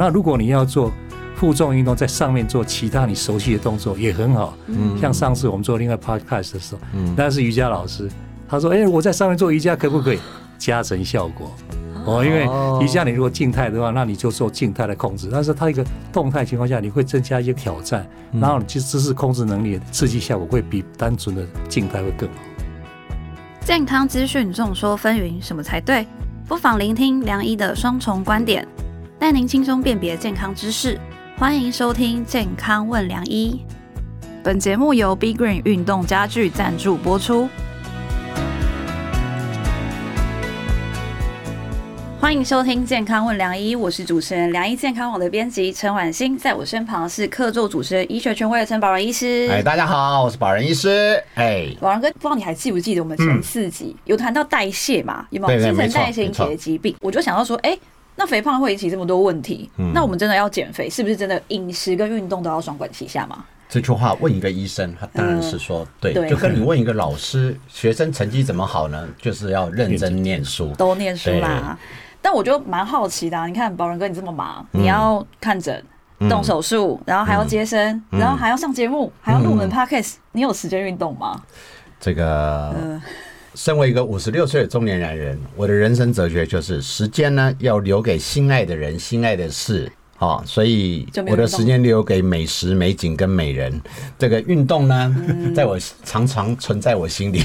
那如果你要做负重运动，在上面做其他你熟悉的动作也很好。嗯像上次我们做另外 podcast 的时候，那是瑜伽老师，他说：“哎、我在上面做瑜伽可不可以加成效果？”哦，因为瑜伽你如果静态的话，那你就做静态的控制，但是它一个动态情况下，你会增加一些挑战，然后你其实姿势控制能力的刺激效果会比单纯的静态会更好。健康资讯众说纷纭，什么才对？不妨聆听梁医的双重观点，带您轻松辨别健康知识。欢迎收听《健康问良医》。本节目由 Big Green 运动家具赞助播出。欢迎收听《健康问良医》，我是主持人良医健康网的编辑陈婉欣，在我身旁是客座主持人、医学权威的陈宝仁医师。哎，大家好，我是宝仁医师。哎，宝仁哥，不知道你还记不记得我们前四集、有谈到代谢嘛？有没有新陈代谢引起的疾病？我就想到说，哎、那肥胖会引起这么多问题，嗯那我们真的要减肥，是不是真的饮食跟运动都要双管齐下嘛？这句话问一个医生，他当然是说对，对就跟你问一个老师，学生成绩怎么好呢？就是要认真念书。都念书啦。但我就蛮好奇的、啊，你看宝仁哥你这么忙，你要看诊、动手术，然后还要接生，然后还要上节目，还要录我们 podcast，、你有时间运动吗？这个，嗯身为一个五十六岁的中年男人，我的人生哲学就是：时间呢要留给心爱的人、心爱的事。哦，所以我的时间留给美食、美景跟美人。这个运动呢，嗯在我常常存在我心里。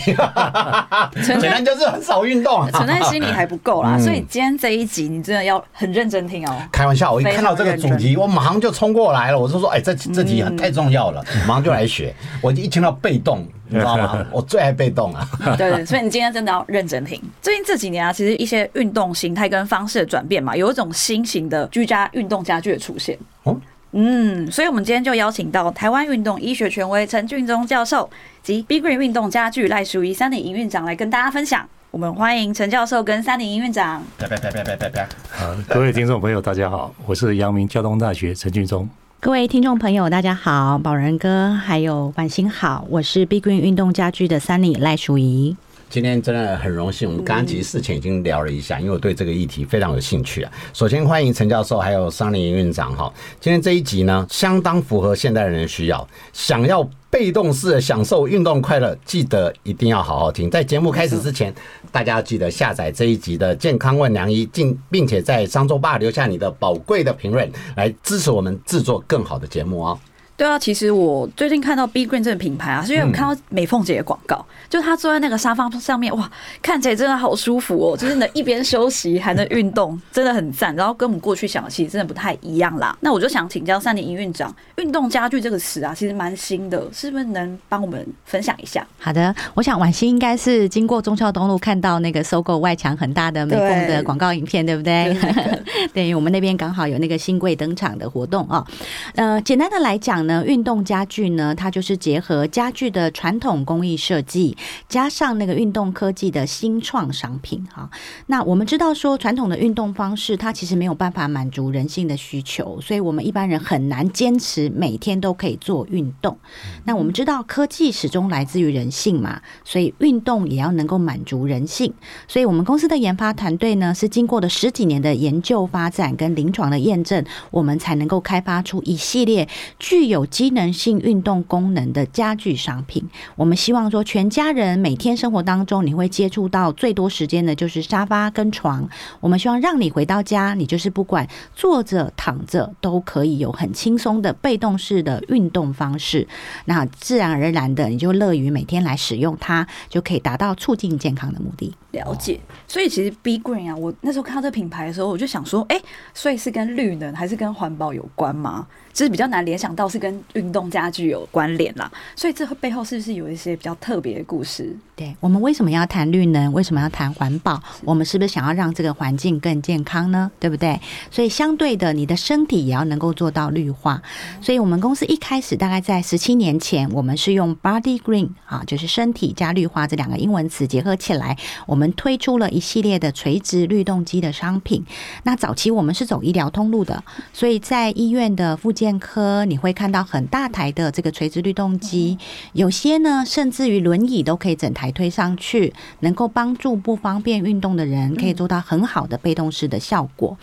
存在简单就是很少运动。存在心里还不够嗯啦，所以今天这一集你真的要很认真听哦。开玩笑，我一看到这个主题，我马上就冲过来了。我就说，哎，这这题很太重要了，马上就来学。我一听到被动，你知道吗？我最爱被动啊。对对，所以你今天真的要认真听。最近这几年啊，其实一些运动形态跟方式的转变嘛，有一种新型的居家运动家具的出现。哦嗯，所以我们今天就邀请到台湾运动医学权威陈俊忠教授及 Big Green 运动家具赖淑仪三点营运长来跟大家分享。我们欢迎陈教授跟三鼎营院长。啪啪啪啪啪啪啪。好，各位听众朋友，大家好，我是阳明交通大学陈俊忠。各位听众朋友，大家好，宝仁哥还有婉欣好，我是 Big Green 运动家居的三里赖淑仪。今天真的很荣幸，我们刚刚其实事情已经聊了一下，因为我对这个议题非常有兴趣啊。首先欢迎陈教授还有桑林院长哈。今天这一集呢，相当符合现代人的需要，想要被动式的享受运动快乐，记得一定要好好听。在节目开始之前，大家记得下载这一集的健康问良医，并并且在商周吧留下你的宝贵的评论，来支持我们制作更好的节目哦。对啊，其实我最近看到 Big Green 这个品牌啊，是因为我看到美凤姐的广告，就她坐在那个沙发上面，哇，看起来真的好舒服哦，就是能一边休息还能运动，真的很赞。然后跟我们过去想的其实真的不太一样啦。那我就想请教三年营运长，运动家具这个词啊，其实蛮新的，是不是能帮我们分享一下？好的，我想婉欣应该是经过忠孝东路看到那个收购外墙很大的美凤的广告影片，对不对？对，我们那边刚好有那个新贵登场的活动哦。呃，简单的来讲呢，运动家具呢，它就是结合家具的传统工艺设计，加上那个运动科技的新创商品哈。那我们知道说，传统的运动方式它其实没有办法满足人性的需求，所以我们一般人很难坚持每天都可以做运动。那我们知道科技始终来自于人性嘛，所以运动也要能够满足人性。所以我们公司的研发团队呢，是经过了十几年的研究发展跟临床的验证，我们才能够开发出一系列具有有机能性运动功能的家具商品。我们希望说，全家人每天生活当中，你会接触到最多时间的就是沙发跟床。我们希望让你回到家，你就是不管坐着躺着都可以有很轻松的被动式的运动方式。那自然而然的，你就乐于每天来使用它，就可以达到促进健康的目的。了解，所以其实 B Green 啊，我那时候看到这品牌的时候，我就想说，哎、所以是跟绿能还是跟环保有关吗？就是比较难联想到是跟运动家具有关联啦。所以这背后是不是有一些比较特别的故事？对我们为什么要谈绿能？为什么要谈环保？我们是不是想要让这个环境更健康呢？对不对？所以相对的，你的身体也要能够做到绿化。所以我们公司一开始大概在十七年前，我们是用 Body Green 啊，就是身体加绿化这两个英文词结合起来，我们们推出了一系列的垂直律动机的商品。那早期我们是走医疗通路的，所以在医院的复健科，你会看到很大台的这个垂直律动机，有些呢甚至于轮椅都可以整台推上去，能够帮助不方便运动的人，可以做到很好的被动式的效果。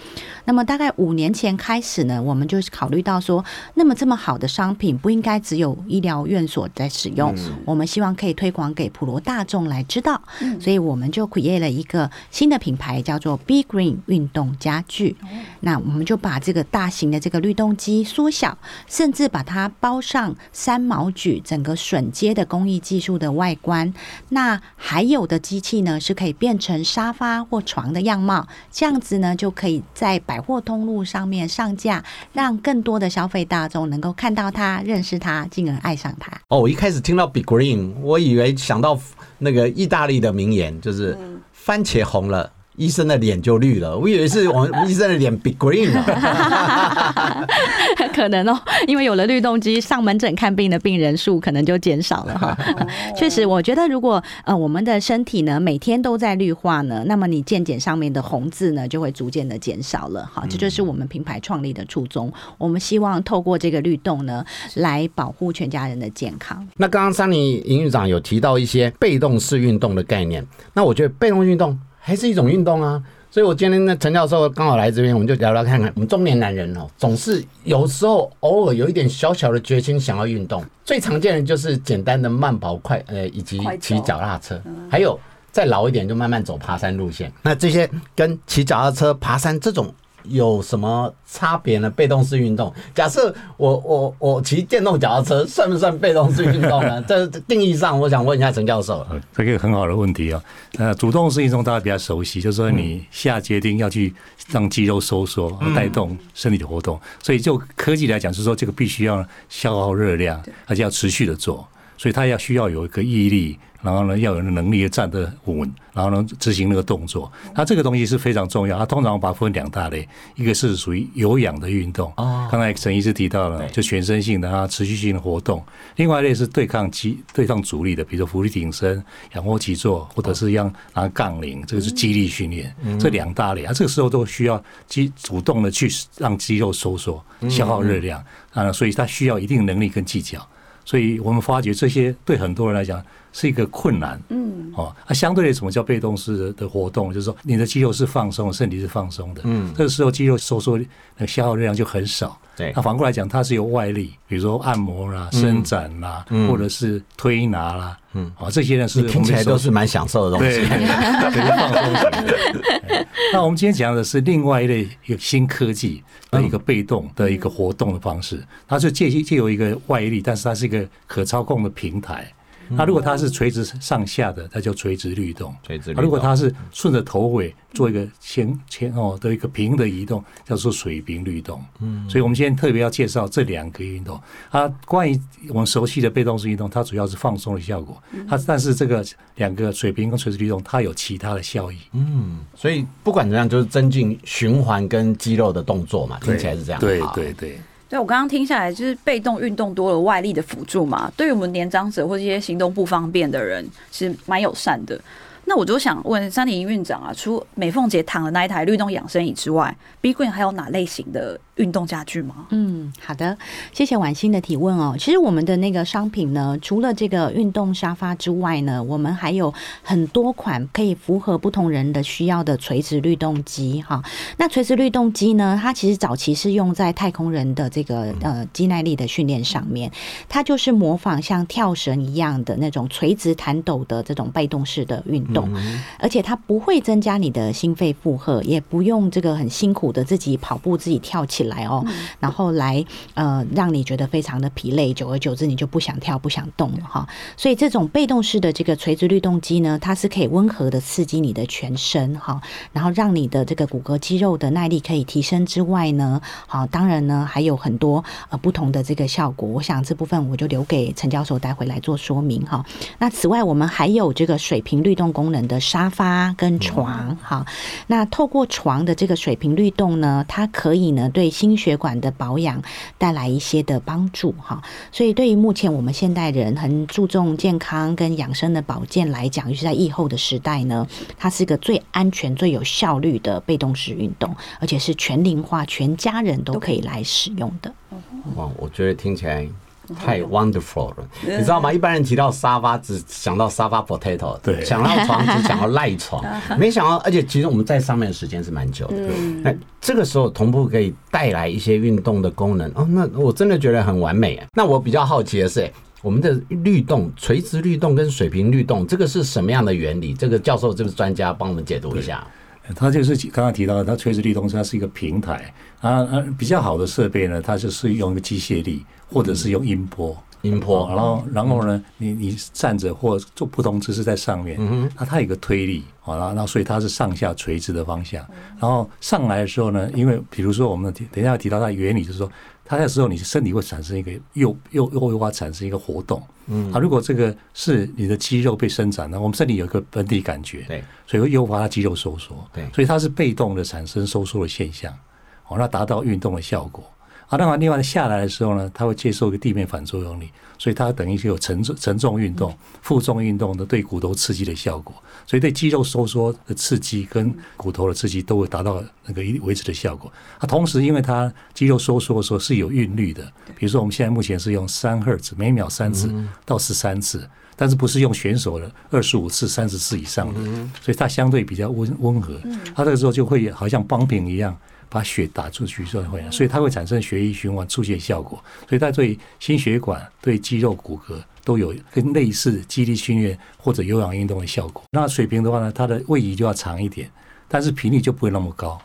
那么大概五年前开始呢，我们就是考虑到说，那么这么好的商品不应该只有医疗院所在使用，我们希望可以推广给普罗大众来知道，所以我们就 create 了一个新的品牌，叫做 Big Green 运动家具。那我们就把这个大型的这个律动机缩小，甚至把它包上三毛榉整个榫接的工艺技术的外观。那还有的机器呢，是可以变成沙发或床的样貌，这样子呢就可以在百货通路上面上架，让更多的消费大众能够看到它、认识它，进而爱上它。哦，我一开始听到 Big Green，我以为想到那个意大利的名言，就是番茄红了。医生的脸就绿了，我以为是我们 医生的脸 be green 了，可能哦，因为有了律动机，上门诊看病的病人数可能就减少了哈。确实，我觉得如果呃我们的身体呢每天都在绿化呢，那么你健检上面的红字呢就会逐渐的减少了哈。这就是我们品牌创立的初衷，我们希望透过这个律动呢来保护全家人的健康。那刚刚桑尼营运长有提到一些被动式运动的概念，那我觉得被动运动。还是一种运动啊，所以我今天呢，陈教授刚好来这边，我们就聊聊看看。我们中年男人哦，总是有时候偶尔有一点小小的决心想要运动，最常见的就是简单的慢跑、快呃以及骑脚踏车，还有再老一点就慢慢走爬山路线。那这些跟骑脚踏车、爬山这种。有什么差别呢？被动式运动，假设我我我骑电动脚踏车，算不算被动式运动呢？这定义上，我想问一下陈教授。这个很好的问题啊。呃，主动式运动大家比较熟悉，就是说你下决定要去让肌肉收缩，带动身体的活动。所以就科技来讲，是说这个必须要消耗热量，而且要持续的做，所以他要需要有一个毅力。然后呢，要有能力站得稳，然后呢执行那个动作。那这个东西是非常重要。它通常把它分两大类，一个是属于有氧的运动。哦。刚才陈医师提到了，就全身性的啊，持续性的活动。另外一类是对抗肌、对抗阻力的，比如说浮力挺身、仰卧起坐，或者是让拿杠铃，这个是肌力训练。这两大类啊，这个时候都需要肌主动的去让肌肉收缩、消耗热量啊，所以它需要一定能力跟技巧。所以我们发觉这些对很多人来讲。是一个困难，嗯，哦，那相对的什么叫被动式的活动，就是说你的肌肉是放松，身体是放松的，嗯，这个时候肌肉收缩那消耗热量就很少，对。那反过来讲，它是有外力，比如说按摩啦、伸展啦，或者是推拿啦，嗯，啊，这些呢是听起来都是蛮享受的东西，对，放松型的。那我们今天讲的是另外一类有新科技的一个被动的一个活动的方式，它是借借由一个外力，但是它是一个可操控的平台。那如果它是垂直上下的，它叫垂直律动；垂直。如果它是顺着头尾做一个前前哦的一个平的移动，叫做水平律动。嗯，所以我们今天特别要介绍这两个运动。它关于我们熟悉的被动式运动，它主要是放松的效果。它但是这个两个水平跟垂直律动，它有其他的效益。嗯，所以不管怎样，就是增进循环跟肌肉的动作嘛，听起来是这样。对对对。对，我刚刚听下来，就是被动运动多了外力的辅助嘛，对于我们年长者或这些行动不方便的人，是蛮友善的。那我就想问三林院长啊，除美凤姐躺的那一台律动养生椅之外，B Green 还有哪类型的？运动家具吗？嗯，好的，谢谢婉欣的提问哦。其实我们的那个商品呢，除了这个运动沙发之外呢，我们还有很多款可以符合不同人的需要的垂直律动机哈。那垂直律动机呢，它其实早期是用在太空人的这个呃肌耐力的训练上面，它就是模仿像跳绳一样的那种垂直弹抖的这种被动式的运动，而且它不会增加你的心肺负荷，也不用这个很辛苦的自己跑步自己跳起。来哦，然后来呃，让你觉得非常的疲累，久而久之你就不想跳、不想动了哈。所以这种被动式的这个垂直律动机呢，它是可以温和的刺激你的全身哈，然后让你的这个骨骼肌肉的耐力可以提升之外呢，好，当然呢还有很多呃不同的这个效果。我想这部分我就留给陈教授待会来做说明哈。那此外，我们还有这个水平律动功能的沙发跟床哈。那透过床的这个水平律动呢，它可以呢对心血管的保养带来一些的帮助哈。所以对于目前我们现代人很注重健康跟养生的保健来讲，尤其在疫后的时代呢，它是一个最安全、最有效率的被动式运动，而且是全龄化、全家人都可以来使用的。哇，我觉得听起来太 wonderful 了，你知道吗？一般人提到沙发只想到沙发 potato，对想到床只想到赖床，没想到，而且其实我们在上面的时间是蛮久的。那这个时候同步可以带来一些运动的功能哦，那我真的觉得很完美。那我比较好奇的是，我们的律动、垂直律动跟水平律动，这个是什么样的原理？这个教授这个专家帮我们解读一下。它就是刚刚提到的，它垂直律动它是一个平台啊啊，比较好的设备呢，它就是用一个机械力，或者是用音波。音波，然后然后呢，你你站着或做不同姿势在上面，那它有个推力，好了，那所以它是上下垂直的方向。然后上来的时候呢，因为比如说我们等一下要提到它原理，就是说它的时候你身体会产生一个诱诱诱发产生一个活动，嗯，啊，如果这个是你的肌肉被伸展了，我们身体有一个本体感觉，对，所以会诱发它肌肉收缩，对，所以它是被动的产生收缩的现象，哦，那达到运动的效果。啊，那么另外下来的时候呢，它会接受一个地面反作用力，所以它等于是有沉重沉重运动、负重运动的对骨头刺激的效果，所以对肌肉收缩的刺激跟骨头的刺激都会达到那个一维持的效果。啊，同时因为它肌肉收缩的时候是有韵律的，比如说我们现在目前是用三赫兹每秒三次到十三次，但是不是用选手的二十五次、三十次以上的，所以它相对比较温温和。它这个时候就会好像帮柄一样。把血打出去，所以会，所以它会产生血液循环出血效果，所以它对心血管、对肌肉骨骼都有跟类似肌力训练或者有氧运动的效果。那水平的话呢，它的位移就要长一点，但是频率就不会那么高。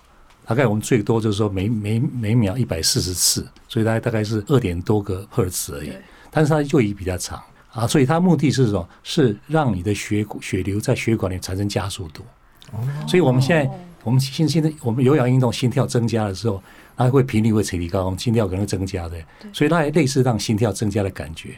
大概我们最多就是说每每每秒一百四十次，所以大概大概是二点多个赫兹而已。但是它位移比较长啊，所以它目的是什么？是让你的血血流在血管里产生加速度。所以我们现在。我们心心的我们有氧运动心跳增加的时候，它会频率会提高，心跳可能会增加的，所以它也类似让心跳增加的感觉。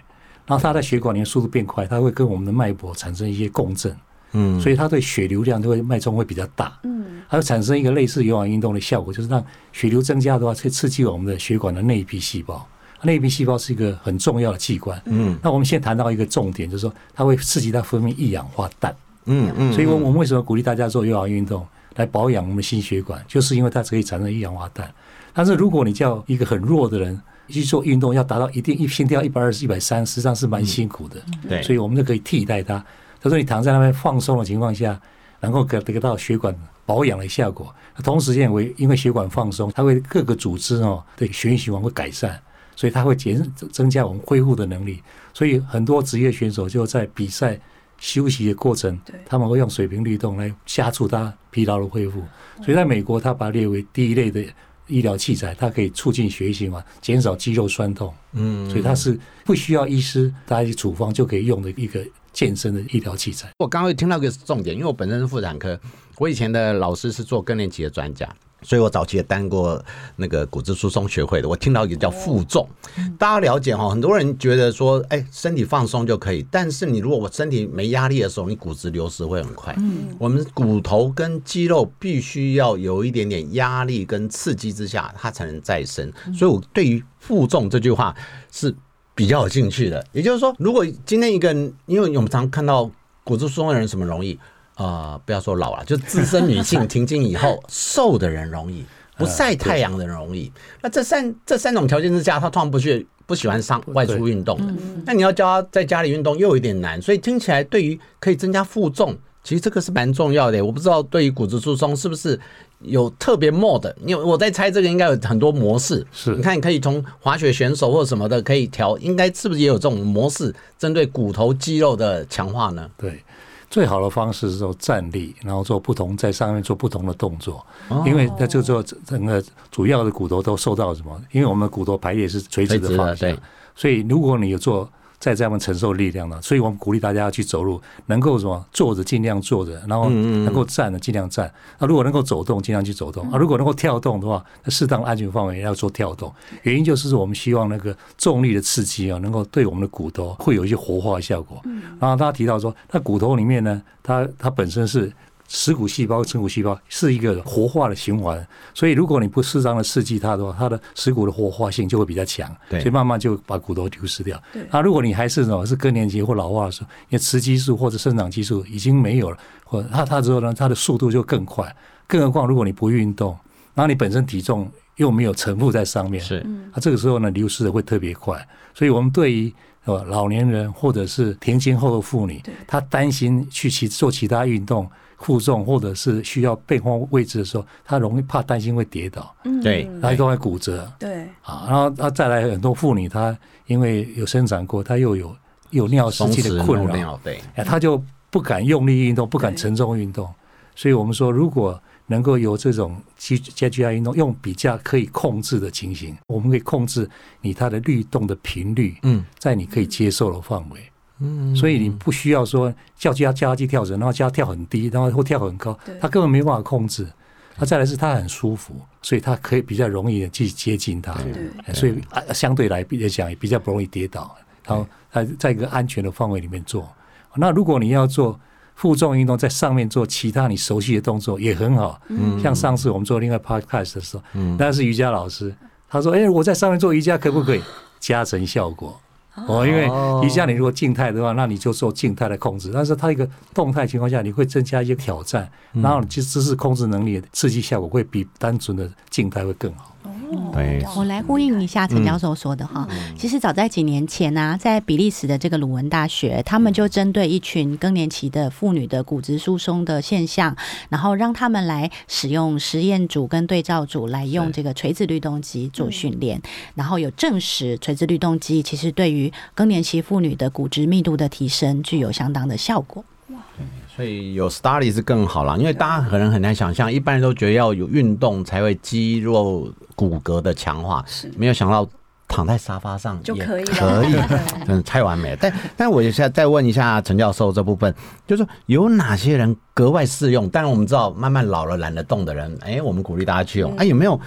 然后它在血管里面速度变快，它会跟我们的脉搏产生一些共振，嗯，所以它对血流量就会脉冲会比较大，嗯，它会产生一个类似有氧运动的效果，就是让血流增加的话，会刺激我们的血管的内皮细胞。内皮细胞是一个很重要的器官，嗯，那我们现在谈到一个重点，就是说它会刺激它分泌一氧化氮，嗯嗯，所以我我们为什么鼓励大家做有氧运动？来保养我们心血管，就是因为它可以产生一氧化氮。但是如果你叫一个很弱的人去做运动，要达到一定一心跳一百二十、一百三，实际上是蛮辛苦的。对，所以我们就可以替代它。他说你躺在那边放松的情况下，能够得得到血管保养的效果。同时间为因为血管放松，它会各个组织哦的血液循环会改善，所以它会减增加我们恢复的能力。所以很多职业选手就在比赛。休息的过程，他们会用水平律动来加速他疲劳的恢复。所以在美国，他把它列为第一类的医疗器材，它可以促进血液循环，减少肌肉酸痛。嗯，所以它是不需要医师大家处方就可以用的一个健身的医疗器材。我刚刚听到一个重点，因为我本身是妇产科，我以前的老师是做更年期的专家。所以我早期也当过那个骨质疏松学会的，我听到一个叫负重，大家了解哈？很多人觉得说，哎，身体放松就可以，但是你如果我身体没压力的时候，你骨质流失会很快。嗯，我们骨头跟肌肉必须要有一点点压力跟刺激之下，它才能再生。所以我对于负重这句话是比较有兴趣的。也就是说，如果今天一个人，因为我们常看到骨质疏松的人什么容易？啊，不要说老了，就资深女性停经以后，瘦的人容易，不晒太阳的人容易。那这三这三种条件之下，她突然不去不喜欢上外出运动，那你要教她在家里运动又有点难。所以听起来，对于可以增加负重，其实这个是蛮重要的。我不知道对于骨质疏松是不是有特别 mode，因为我在猜这个应该有很多模式。是，你看你可以从滑雪选手或者什么的可以调，应该是不是也有这种模式针对骨头肌肉的强化呢？对。最好的方式是说站立，然后做不同在上面做不同的动作，因为那就做整个主要的骨头都受到什么？因为我们骨头排列是垂直的方向，所以如果你有做。在这样承受力量了，所以我们鼓励大家要去走路，能够什么坐着尽量坐着，然后能够站的尽量站。那如果能够走动，尽量去走动。啊，如果能够跳动的话，那适当安全范围要做跳动。原因就是我们希望那个重力的刺激啊，能够对我们的骨头会有一些活化效果。然后他提到说，那骨头里面呢，它它本身是食骨细胞、成骨细胞是一个活化的循环，所以如果你不适当的刺激它的话，它的食骨的活化性就会比较强，所以慢慢就把骨头丢失掉。那如果你还是什么是更年期或老化的时候，因为雌激素或者生长激素已经没有了，或它它之后呢，它的速度就更快。更何况如果你不运动，然后你本身体重又没有沉负在上面，是嗯啊，这个时候呢，流失的会特别快，所以我们对于呃老年人或者是停经后的妇女，她担心去其做其他运动负重或者是需要变换位置的时候，他容易怕担心会跌倒，嗯。对。然后都会骨折。对。啊，然后他再来很多妇女她因为有生产过，她又有有尿失松禁的困扰，对，哎，她就不敢用力运动，不敢对。承重运动，所以我们说如果能够有这种居家居家运动，用比较可以控制的情形，我们可以控制你它的律动的频率，嗯。在你可以接受的范围。嗯，所以你不需要说叫叫叫他去跳绳，然后叫他跳很低，然后或跳很高，他根本没办法控制。那再来是他很舒服，所以他可以比较容易的去接近它，对哎所以啊相对来来讲也比较不容易跌倒。然后他在一个安全的范围里面做。那如果你要做负重运动，在上面做其他你熟悉的动作也很好。嗯像上次我们做另外 podcast 的时候，嗯那是瑜伽老师，他说：“哎、我在上面做瑜伽可不可以加成效果？”哦，因为哦瑜伽你如果静态的话，那你就做静态的控制，但是它一个动态情况下，你会增加一些挑战，嗯然后其实姿势控制能力、刺激效果会比单纯的静态会更好。对，我来呼应一下陈教授说的哈，其实早在几年前呢、在比利时的这个鲁文大学，他们就针对一群更年期的妇女的骨质疏松的现象，然后让他们来使用实验组跟对照组来用这个垂直律动机做训练，然后有证实垂直律动机其实对于更年期妇女的骨质密度的提升具有相当的效果。所以有 study 是更好了，因为大家可能很难想象，一般人都觉得要有运动才会肌肉骨骼的强化，没有想到躺在沙发上也就可以了可以对，真的太完美了。但但我现在再问一下陈教授这部分，就是说有哪些人格外适用？当然我们知道慢慢老了懒得动的人，哎，我们鼓励大家去用。哎，有没有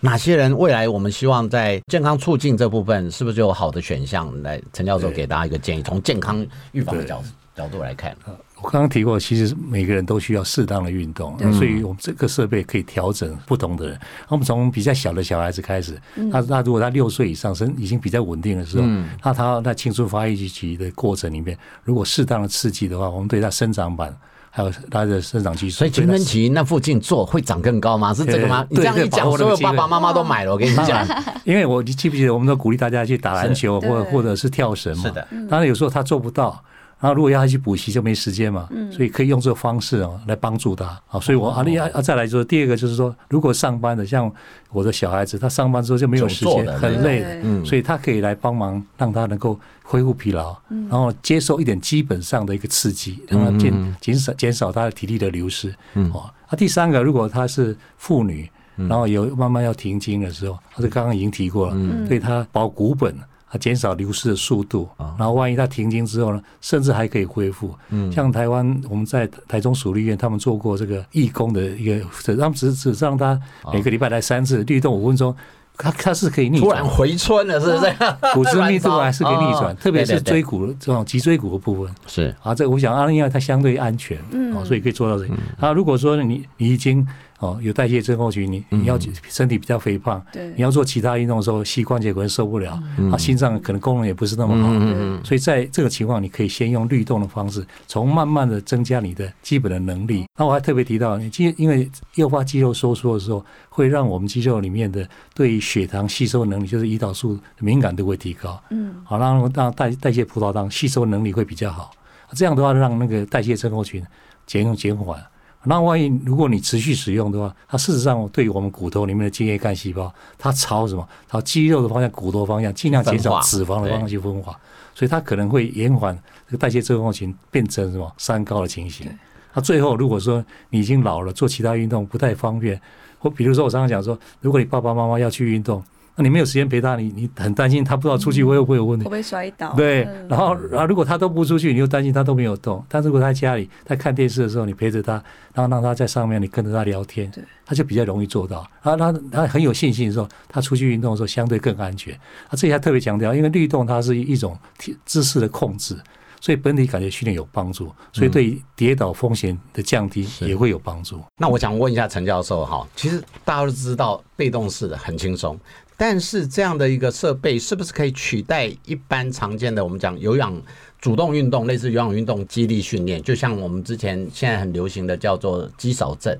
哪些人未来我们希望在健康促进这部分，是不是就有好的选项？来，陈教授给大家一个建议，从健康预防的角角度来看。我刚刚提过，其实每个人都需要适当的运动，所以我们这个设备可以调整不同的人。我们从比较小的小孩子开始，他他如果他六岁以上身已经比较稳定的时候，那他在青春发育期的过程里面，如果适当的刺激的话，我们对他生长板还有他的生长激素，所以青春期那附近做会长更高吗？是这个吗？你这样一讲，所有爸爸妈妈都买了。我跟你讲，因为我你记不记得，我们都鼓励大家去打篮球，或者或者是跳绳嘛。是的。当然有时候他做不到，然后如果要他去补习就没时间嘛。所以可以用这个方式啊来帮助他。啊，所以我啊，你啊啊再来说第二个就是说，如果上班的像我的小孩子，他上班之后就没有时间，很累所以他可以来帮忙，让他能够恢复疲劳，然后接受一点基本上的一个刺激，让他减减少减少他的体力的流失。哦，啊，第三个，如果他是妇女，然后有慢慢要停经的时候，他是刚刚已经提过了，对他保骨本。啊，减少流失的速度，然后万一它停经之后呢，甚至还可以恢复。嗯像台湾我们在台中属立医院，他们做过这个义工的一个，他们只只让他每个礼拜来三次，律动五分钟，它它是可以逆转突然，回春了，是不是？骨质密度还是可以逆转哦，特别是椎骨这种脊椎骨的部分。是啊，这个我想啊，因为它相对安全，嗯，所以可以做到这里。啊，如果说你你已经哦有代谢症候群，你你要身体比较肥胖，对你要做其他运动的时候，膝关节可能受不了，啊，心脏可能功能也不是那么好，所以在这个情况，你可以先用律动的方式，从慢慢的增加你的基本的能力。那我还特别提到，你肌因为诱发肌肉收缩的时候，会让我们肌肉里面的对血糖吸收能力，就是胰岛素的敏感度会提高，嗯，好让让代代谢葡萄糖吸收能力会比较好。这样的话，让那个代谢症候群减减缓。那万一如果你持续使用的话，它事实上对于我们骨头里面的精液干细胞，它朝什么？朝肌肉的方向、骨头方向，尽量减少脂肪的方向去分化，所以它可能会延缓这个代谢症候群变成什么三高的情形。那最后，如果说你已经老了，做其他运动不太方便，或比如说我常常讲说，如果你爸爸妈妈要去运动，那你没有时间陪他，你你很担心他不知道出去会不会有问题会不。会摔倒？对嗯，然后然后如果他都不出去，你又担心他都没有动。但如果他在家里在看电视的时候，你陪着他，然后让他在上面，你跟着他聊天，他就比较容易做到。然后他他很有信心的时候，他出去运动的时候相对更安全。他，这里还特别强调，因为律动它是一种体姿势的控制，所以本体感觉训练有帮助，所以对跌倒风险的降低也会有帮助。那我想问一下陈教授哈，其实大家都知道被动式的很轻松，但是这样的一个设备是不是可以取代一般常见的我们讲有氧主动运动，类似有氧运动激励训练，就像我们之前现在很流行的叫做肌少症，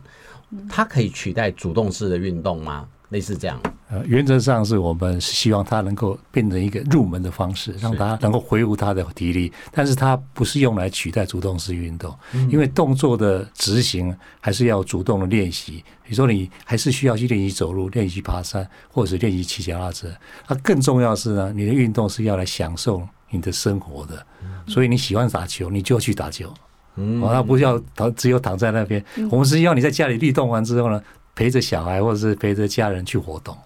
它可以取代主动式的运动吗？类似这样？呃，原则上是我们是希望它能够变成一个入门的方式，让它能够恢复它的体力，但是它不是用来取代主动式运动，因为动作的执行还是要主动的练习。比如说，你还是需要去练习走路、练习爬山，或者是练习骑脚踏车。那更重要是呢，你的运动是要来享受你的生活的，所以你喜欢打球，你就去打球。嗯，那不要躺，只有躺在那边。我们是希望你在家里运动完之后呢，陪着小孩或者是陪着家人去活动。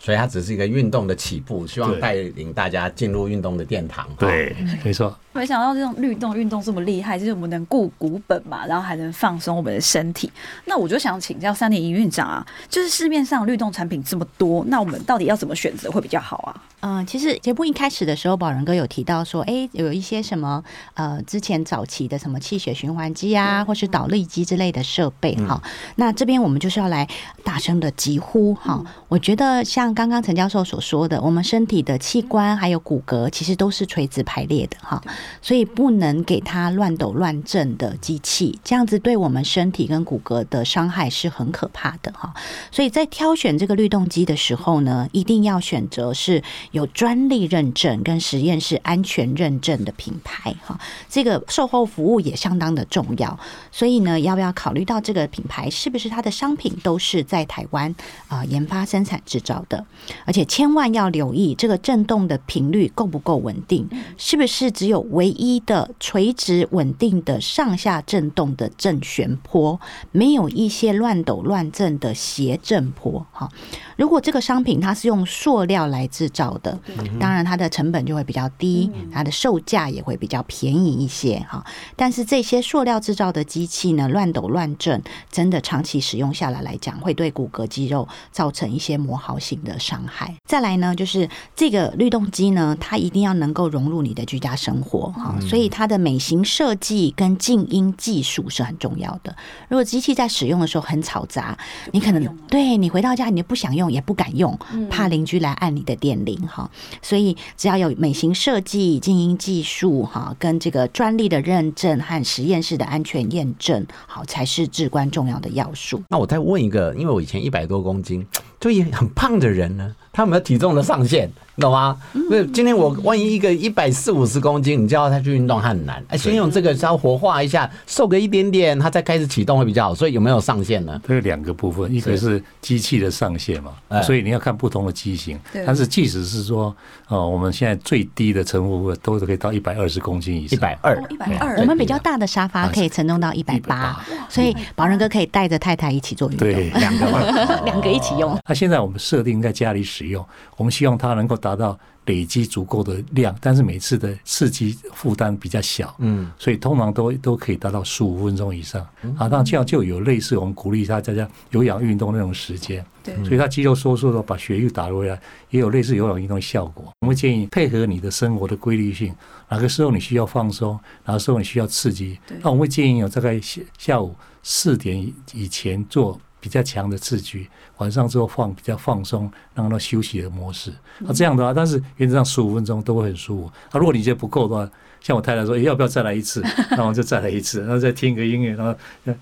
所以它只是一个运动的起步，希望带领大家进入运动的殿堂。对，没错。没想到这种律动运动这么厉害，就是我们能固骨本嘛，然后还能放松我们的身体。那我就想请教三年营运长啊，就是市面上律动产品这么多，那我们到底要怎么选择会比较好啊？嗯，其实节目一开始的时候，宝仁哥有提到说，哎，有一些什么呃，之前早期的什么气血循环机啊，或是导力机之类的设备哈。那这边我们就是要来大声的疾呼哈。我觉得像刚刚陈教授所说的，我们身体的器官还有骨骼，其实都是垂直排列的哈。所以不能给它乱抖乱震的机器，这样子对我们身体跟骨骼的伤害是很可怕的哈。所以在挑选这个律动机的时候呢，一定要选择是有专利认证跟实验室安全认证的品牌哈。这个售后服务也相当的重要，所以呢，要不要考虑到这个品牌是不是它的商品都是在台湾啊研发生产制造的？而且千万要留意这个震动的频率够不够稳定，是不是只有。唯一的垂直稳定的上下震动的正弦波，没有一些乱抖乱震的斜震波。哈，如果这个商品它是用塑料来制造的，当然它的成本就会比较低，它的售价也会比较便宜一些。哈，但是这些塑料制造的机器呢，乱抖乱震，真的长期使用下来来讲，会对骨骼肌肉造成一些磨耗性的伤害。再来呢，就是这个律动机呢，它一定要能够融入你的居家生活。哈，所以它的美型设计跟静音技术是很重要的。如果机器在使用的时候很嘈杂，你可能对你回到家你不想用也不敢用，怕邻居来按你的电铃哈。所以只要有美型设计、静音技术哈，跟这个专利的认证和实验室的安全验证，好才是至关重要的要素。那我再问一个，因为我以前一百多公斤，就也很胖的人呢。他们的体重的上限，懂吗？那今天我万一一个一百四五十公斤，你叫他去运动，他很难。哎，先用这个稍活化一下，瘦个一点点，他再开始启动会比较好。所以有没有上限呢？它有两个部分，一个是机器的上限嘛，所以你要看不同的机型。但是即使是说，哦，我们现在最低的承负都是可以到一百二十公斤以上，一百二，一百二。我们比较大的沙发可以承重到一百八，所以宝仁哥可以带着太太一起做运动，对，两个 两个一起用。那现在我们设定在家里使用，我们希望它能够达到累积足够的量，但是每次的刺激负担比较小，嗯，所以通常都都可以达到十五分钟以上，啊，那这样就有类似我们鼓励他大家有氧运动那种时间，对，所以他肌肉收缩的时候把血又打回来，也有类似有氧运动的效果。我们建议配合你的生活的规律性，哪个时候你需要放松，哪个时候你需要刺激，那我们会建议有大概下下午四点以前做。比较强的刺激，晚上之后放比较放松，让它休息的模式。那这样的话，但是原则上十五分钟都会很舒服。那如果你觉得不够的话，像我太太说，要不要再来一次？那我就再来一次，然后再听一个音乐，然后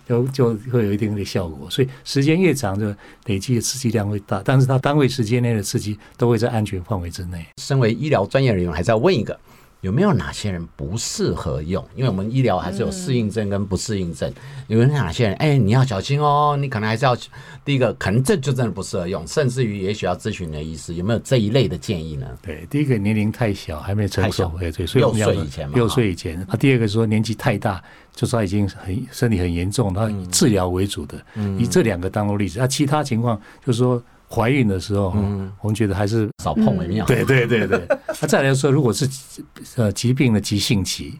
就就会有一定的效果。所以时间越长，就累积的刺激量会大，但是它单位时间内的刺激都会在安全范围之内。身为医疗专业人员，还是要问一个。有没有哪些人不适合用？因为我们医疗还是有适应症跟不适应症。有哪些人？哎，你要小心哦，你可能还是要第一个，可能这就真的不适合用，甚至于也许要咨询你的医师。有没有这一类的建议呢？对，第一个年龄太小，还没成熟，对，所以六岁以前嘛，六岁以前。那第二个说年纪太大，就是他已经很身体很严重，他以治疗为主的，以这两个当做例子。那其他情况就是说。怀孕的时候，嗯，我们觉得还是少碰为妙。对对对对。那再来说，如果是呃疾病的急性期，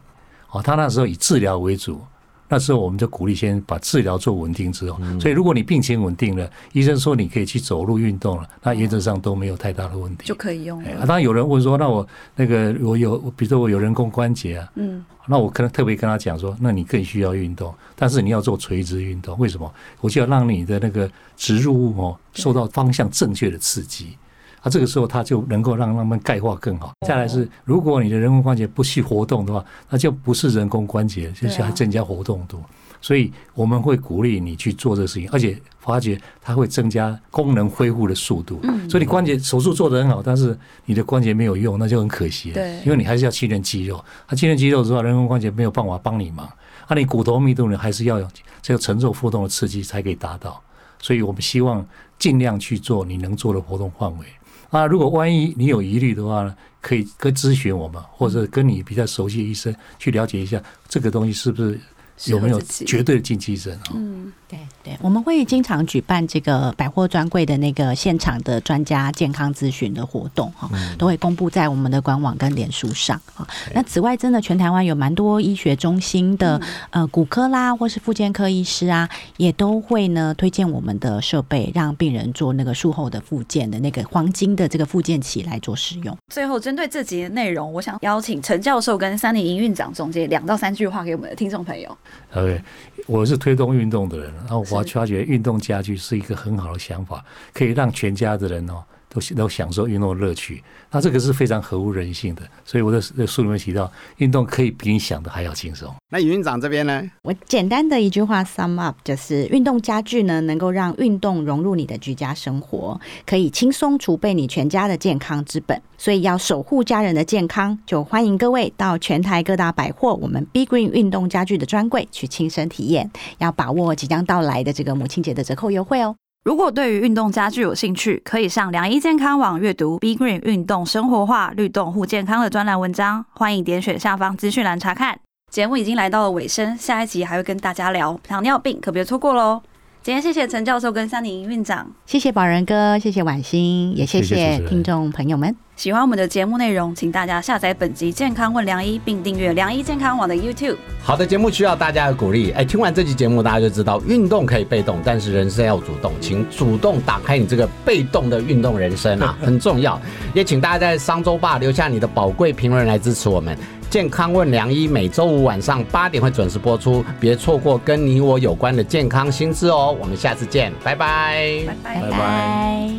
哦，他那时候以治疗为主，那时候我们就鼓励先把治疗做稳定之后，所以如果你病情稳定了，医生说你可以去走路运动了，那原则上都没有太大的问题，就可以用了。当然有人问说，那我那个我有，比如说我有人工关节啊，嗯，那我可能特别跟他讲说，那你更需要运动，但是你要做垂直运动，为什么？我就要让你的那个植入物哦受到方向正确的刺激。啊，这个时候它就能够让他们钙化更好。再来是，如果你的人工关节不去活动的话，那就不是人工关节，就是还增加活动度。所以我们会鼓励你去做这个事情，而且发觉它会增加功能恢复的速度。嗯，所以你关节手术做得很好，但是你的关节没有用，那就很可惜。对，因为你还是要训练肌肉，它训练肌肉之后，人工关节没有办法帮你忙。那你骨头密度呢，还是要有这个承受负重的刺激才可以达到。所以我们希望尽量去做你能做的活动范围。啊，如果万一你有疑虑的话呢，可以跟咨询我们，或者跟你比较熟悉的医生去了解一下这个东西是不是有没有绝对的禁忌症啊？嗯。对对，我们会经常举办这个百货专柜的那个现场的专家健康咨询的活动哈，都会公布在我们的官网跟脸书上啊。那此外，真的全台湾有蛮多医学中心的呃骨科啦，或是复健科医师啊，也都会呢推荐我们的设备，让病人做那个术后的复健的那个黄金的这个复健期来做使用。最后，针对这集的内容，我想邀请陈教授跟三林营运长总结两到三句话给我们的听众朋友。OK，我是推动运动的人。然后我发觉运动家具是一个很好的想法，可以让全家的人哦都都享受运动的乐趣。那这个是非常合乎人性的，所以我在书里面提到，运动可以比你想的还要轻松。那尹院长这边呢？我简单的一句话 sum up 就是，运动家具呢能够让运动融入你的居家生活，可以轻松储备你全家的健康之本。所以要守护家人的健康，就欢迎各位到全台各大百货，我们 Big Green 运动家具的专柜去亲身体验，要把握即将到来的这个母亲节的折扣优惠哦。如果对于运动家具有兴趣，可以上良医健康网阅读 B Green 运动生活化律动护健康的专栏文章，欢迎点选下方资讯栏查看。节目已经来到了尾声，下一集还会跟大家聊糖尿病，可别错过喽。今天谢谢陈教授跟三林院长，谢谢宝仁哥，谢谢婉欣，也谢谢听众朋友们。喜欢我们的节目内容，请大家下载本集《健康问良医》，并订阅良医健康网的 YouTube。好的节目需要大家的鼓励，哎，听完这期节目，大家就知道运动可以被动，但是人生要主动，请主动打开你这个被动的运动人生啊，很重要。也请大家在商周吧留下你的宝贵评论来支持我们。健康问良医每周五晚上八点会准时播出，别错过跟你我有关的健康新知哦。我们下次见，拜拜，拜拜。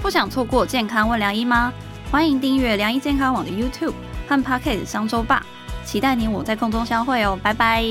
不想错过健康问良医吗？欢迎订阅良医健康网的 YouTube 和 Pocket 商周吧，期待你我在空中相会哦，拜拜。